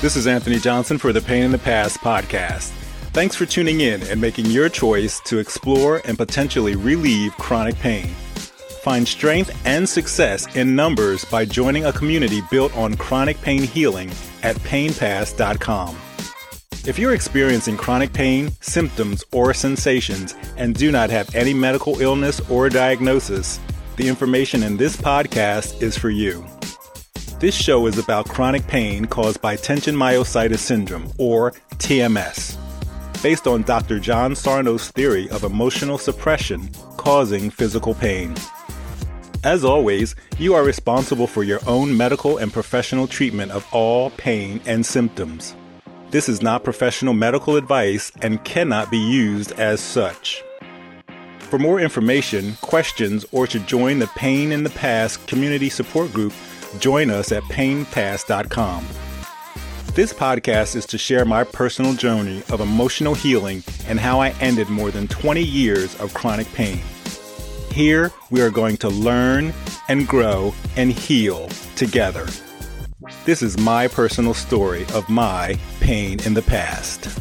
This is Anthony Johnson for the Pain in the Past podcast. Thanks for tuning in and making your choice to explore and potentially relieve chronic pain. Find strength and success in numbers by joining a community built on chronic pain healing at painpast.com. If you're experiencing chronic pain, symptoms, or sensations and do not have any medical illness or diagnosis, the information in this podcast is for you. This show is about chronic pain caused by tension myositis syndrome, or TMS, based on Dr. John Sarno's theory of emotional suppression causing physical pain. As always, you are responsible for your own medical and professional treatment of all pain and symptoms. This is not professional medical advice and cannot be used as such. For more information, questions, or to join the Pain in the Past community support group, join us at painpast.com. This podcast is to share my personal journey of emotional healing and how I ended more than 20 years of chronic pain. Here, we are going to learn and grow and heal together. This is my personal story of my pain in the past.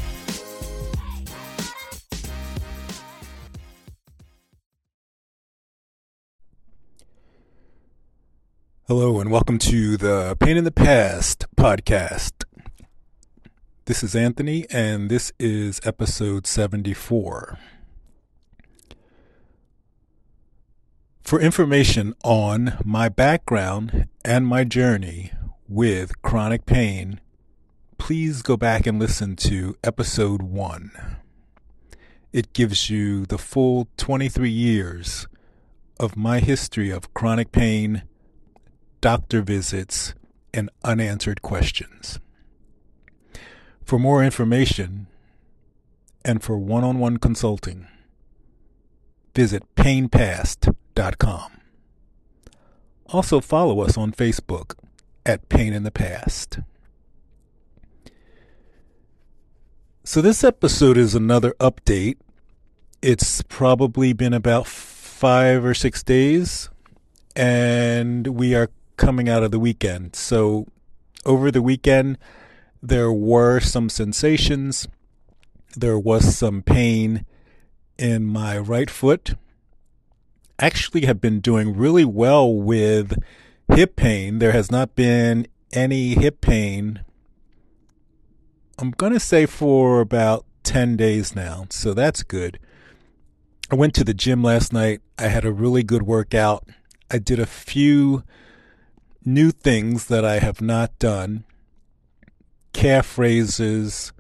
Hello, and welcome to the Pain in the Past podcast. This is Anthony, and this is episode 74. For information on my background and my journey with chronic pain, please go back and listen to episode 1. It gives you the full 23 years of my history of chronic pain, doctor visits, and unanswered questions. For more information and for one on one consulting, visit painpast.com. Also, follow us on Facebook at Pain in the Past. So, this episode is another update. It's probably been about five or six days, and we are coming out of the weekend. So, over the weekend, there were some sensations, there was some pain in my right foot. Actually, have been doing really well with hip pain. There has not been any hip pain. I'm going to say for about 10 days now. So that's good. I went to the gym last night. I had a really good workout. I did a few new things that I have not done calf raises,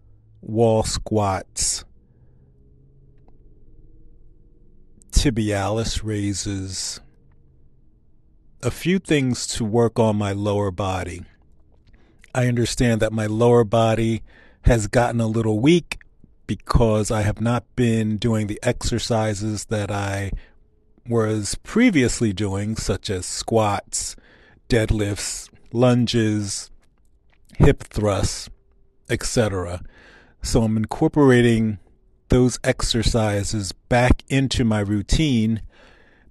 wall squats, tibialis raises, a few things to work on my lower body. I understand that my lower body has gotten a little weak because I have not been doing the exercises that I was previously doing, such as squats, deadlifts, lunges, hip thrusts, etc. So I'm incorporating those exercises back into my routine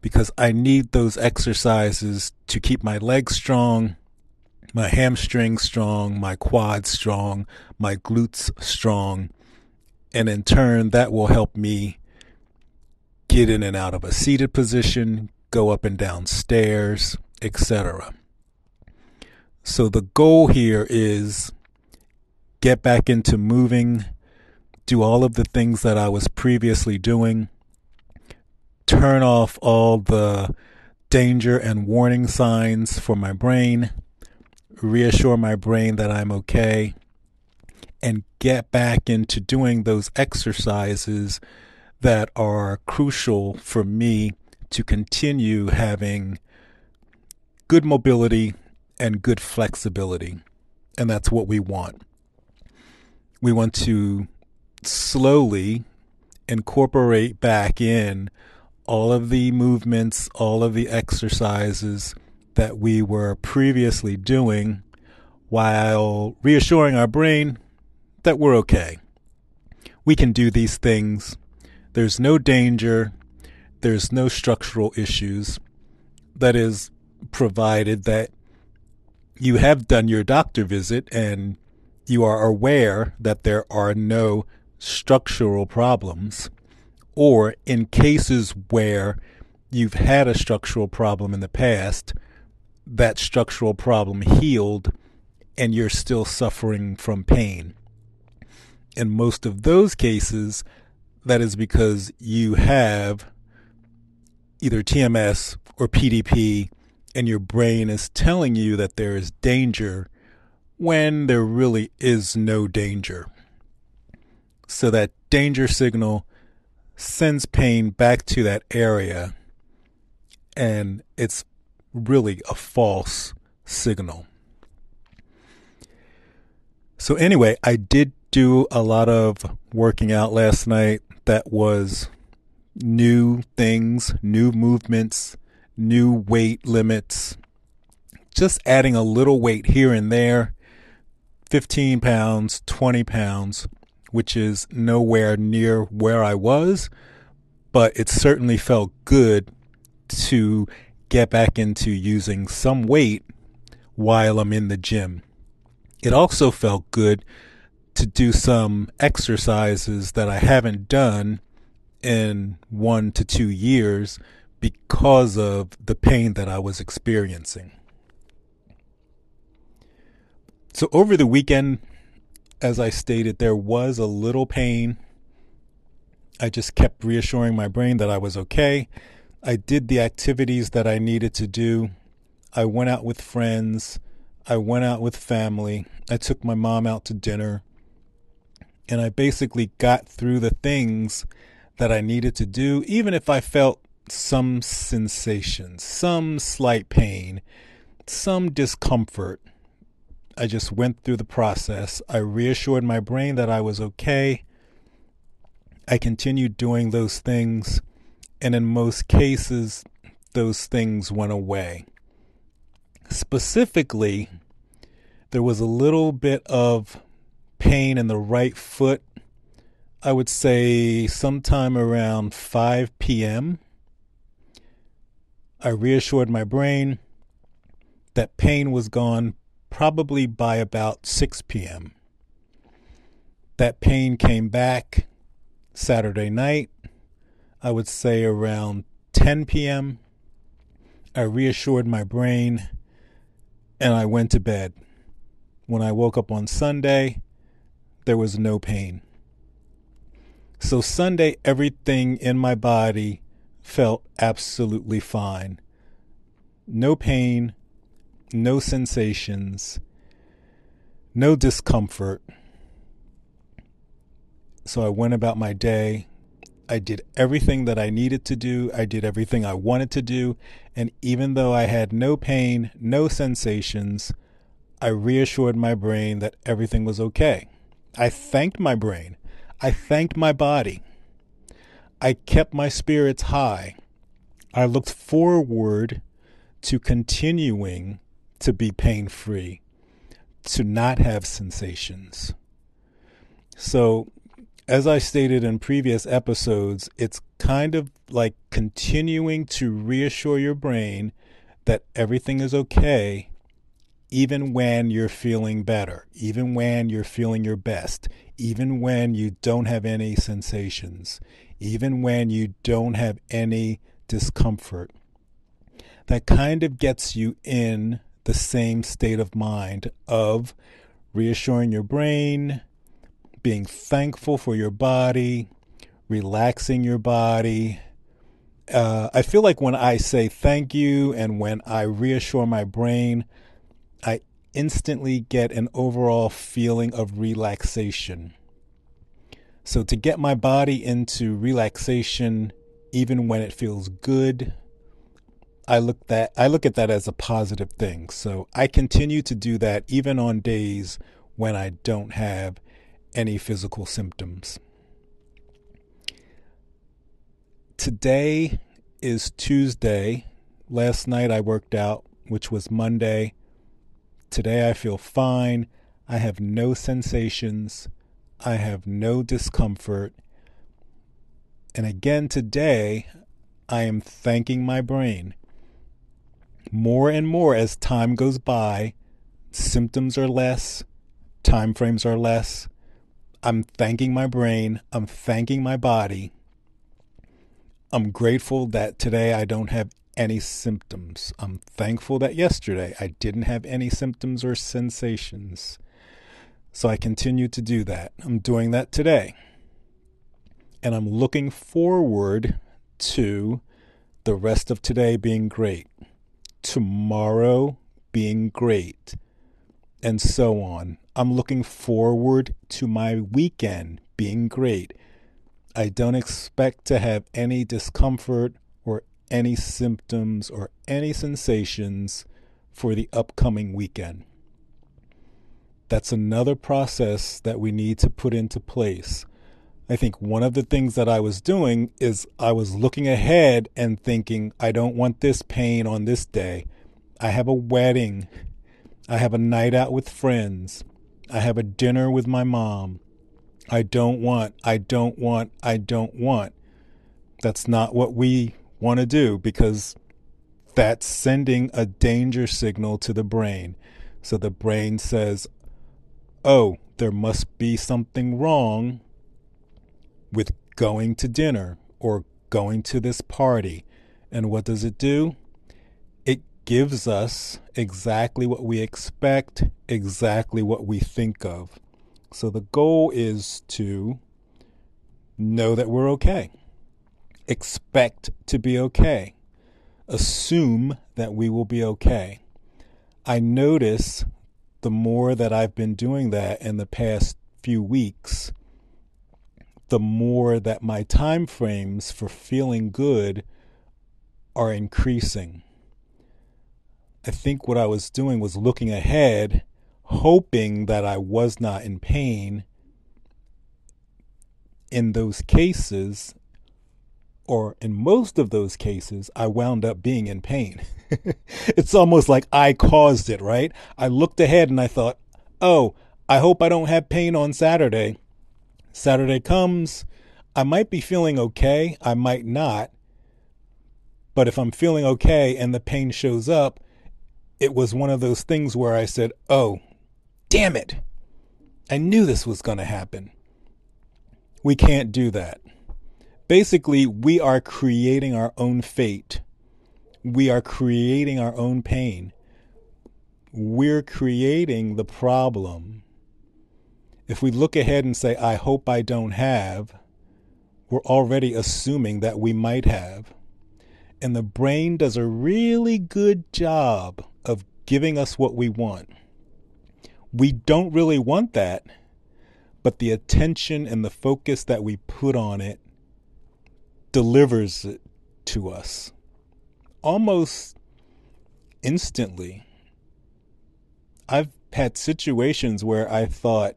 because I need those exercises to keep my legs strong, my hamstrings strong, my quads strong, my glutes strong. And in turn, that will help me get in and out of a seated position, go up and down stairs, etc. So the goal here is get back into moving, do all of the things that I was previously doing, turn off all the danger and warning signs for my brain, reassure my brain that I'm okay, and get back into doing those exercises that are crucial for me to continue having good mobility and good flexibility. And that's what we want. We want to slowly incorporate back in all of the movements, all of the exercises that we were previously doing while reassuring our brain that we're okay. We can do these things. There's no danger. There's no structural issues. That is provided that you have done your doctor visit and you are aware that there are no structural problems, or in cases where you've had a structural problem in the past, that structural problem healed and you're still suffering from pain. In most of those cases, that is because you have either TMS or PDP, and your brain is telling you that there is danger when there really is no danger. So that danger signal sends pain back to that area, and it's really a false signal. So, anyway, I did do a lot of working out last night that was new things, new movements, new weight limits, just adding a little weight here and there 15 pounds, 20 pounds, which is nowhere near where I was, but it certainly felt good to get back into using some weight while I'm in the gym. It also felt good to do some exercises that I haven't done in one to two years because of the pain that I was experiencing. So over the weekend, as I stated, there was a little pain. I just kept reassuring my brain that I was okay. I did the activities that I needed to do. I went out with friends. I went out with family. I took my mom out to dinner. And I basically got through the things that I needed to do, even if I felt some sensation, some slight pain, some discomfort. I just went through the process. I reassured my brain that I was okay. I continued doing those things, and in most cases, those things went away. Specifically, there was a little bit of pain in the right foot. I would say sometime around 5 p.m. I reassured my brain that pain was gone probably by about 6 p.m. That pain came back Saturday night, I would say around 10 p.m. I reassured my brain and I went to bed. When I woke up on Sunday, there was no pain. So, Sunday, everything in my body felt absolutely fine. No pain, no sensations, no discomfort. So I went about my day. I did everything that I needed to do. I did everything I wanted to do. And even though I had no pain, no sensations, I reassured my brain that everything was okay. I thanked my brain. I thanked my body. I kept my spirits high. I looked forward to continuing to be pain free, to not have sensations. So, as I stated in previous episodes, it's kind of like continuing to reassure your brain that everything is okay, even when you're feeling better, even when you're feeling your best, even when you don't have any sensations, even when you don't have any discomfort. That kind of gets you in the same state of mind of reassuring your brain, being thankful for your body, relaxing your body. Uh, I feel like when I say thank you and when I reassure my brain, I instantly get an overall feeling of relaxation. So, to get my body into relaxation, even when it feels good, I look that I look at that as a positive thing. So I continue to do that even on days when I don't have any physical symptoms. Today is Tuesday. Last night I worked out, which was Monday. Today I feel fine. I have no sensations. I have no discomfort. And again today, I am thanking my brain more and more as time goes by, symptoms are less, time frames are less. I'm thanking my brain. I'm thanking my body. I'm grateful that today I don't have any symptoms. I'm thankful that yesterday I didn't have any symptoms or sensations. So I continue to do that. I'm doing that today. And I'm looking forward to the rest of today being great, tomorrow being great, and so on. I'm looking forward to my weekend being great. I don't expect to have any discomfort or any symptoms or any sensations for the upcoming weekend. That's another process that we need to put into place. I think one of the things that I was doing is I was looking ahead and thinking, I don't want this pain on this day. I have a wedding. I have a night out with friends. I have a dinner with my mom. I don't want, I don't want, I don't want. That's not what we want to do because that's sending a danger signal to the brain. So the brain says, oh, there must be something wrong with going to dinner or going to this party. And what does it do? It gives us exactly what we expect, exactly what we think of. So the goal is to know that we're okay, expect to be okay, assume that we will be okay. I notice the more that I've been doing that in the past few weeks, the more that my time frames for feeling good are increasing. I think what I was doing was looking ahead, hoping that I was not in pain in those cases, or in most of those cases, I wound up being in pain. it's almost like I caused it, right? I looked ahead and I thought, oh, I hope I don't have pain on Saturday. Saturday comes, I might be feeling okay, I might not. But if I'm feeling okay and the pain shows up, it was one of those things where I said, oh, damn it. I knew this was going to happen. We can't do that. Basically, we are creating our own fate. We are creating our own pain. We're creating the problem if we look ahead and say, I hope I don't have, we're already assuming that we might have. And the brain does a really good job of giving us what we want. We don't really want that, but the attention and the focus that we put on it delivers it to us almost instantly. I've had situations where I thought,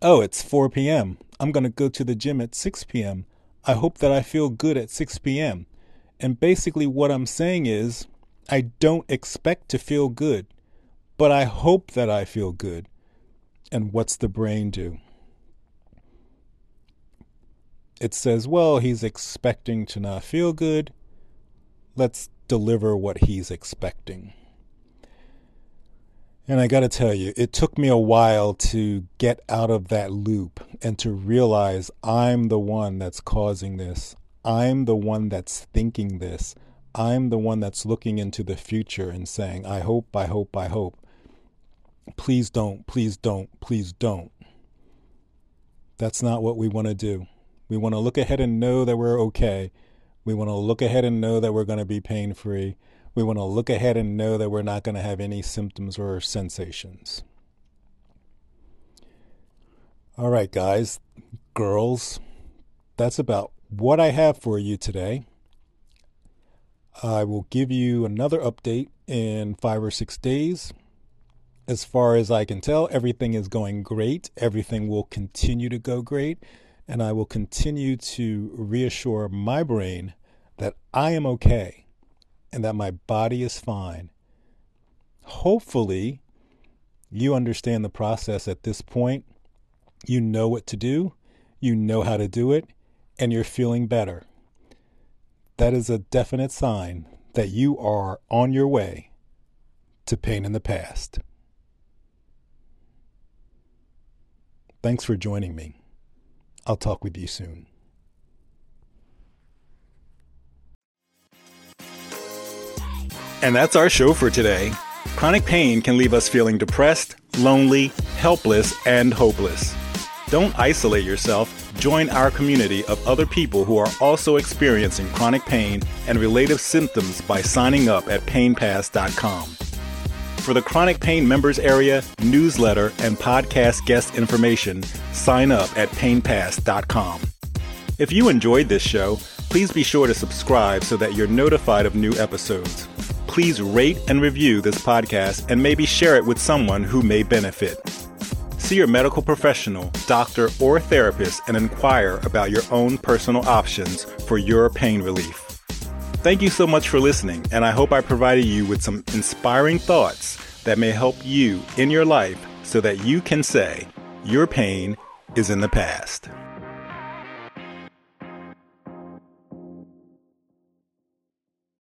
oh, it's 4 p.m. I'm going to go to the gym at 6 p.m. I hope that I feel good at 6 p.m. And basically, what I'm saying is, I don't expect to feel good, but I hope that I feel good. And what's the brain do? It says, well, he's expecting to not feel good. Let's deliver what he's expecting. And I got to tell you, it took me a while to get out of that loop and to realize I'm the one that's causing this. I'm the one that's thinking this. I'm the one that's looking into the future and saying, I hope, I hope, I hope. Please don't, please don't, please don't. That's not what we want to do. We want to look ahead and know that we're okay. We want to look ahead and know that we're going to be pain free we want to look ahead and know that we're not going to have any symptoms or sensations. All right, guys, girls, that's about what I have for you today. I will give you another update in five or six days. As far as I can tell, everything is going great. Everything will continue to go great. And I will continue to reassure my brain that I am okay and that my body is fine. Hopefully, you understand the process at this point. You know what to do, you know how to do it, and you're feeling better. That is a definite sign that you are on your way to pain in the past. Thanks for joining me. I'll talk with you soon. And that's our show for today. Chronic pain can leave us feeling depressed, lonely, helpless, and hopeless. Don't isolate yourself. Join our community of other people who are also experiencing chronic pain and related symptoms by signing up at painpast.com. For the chronic pain members area, newsletter, and podcast guest information, sign up at painpast.com. If you enjoyed this show, please be sure to subscribe so that you're notified of new episodes please rate and review this podcast and maybe share it with someone who may benefit. See your medical professional, doctor, or therapist and inquire about your own personal options for your pain relief. Thank you so much for listening, and I hope I provided you with some inspiring thoughts that may help you in your life so that you can say, Your pain is in the past.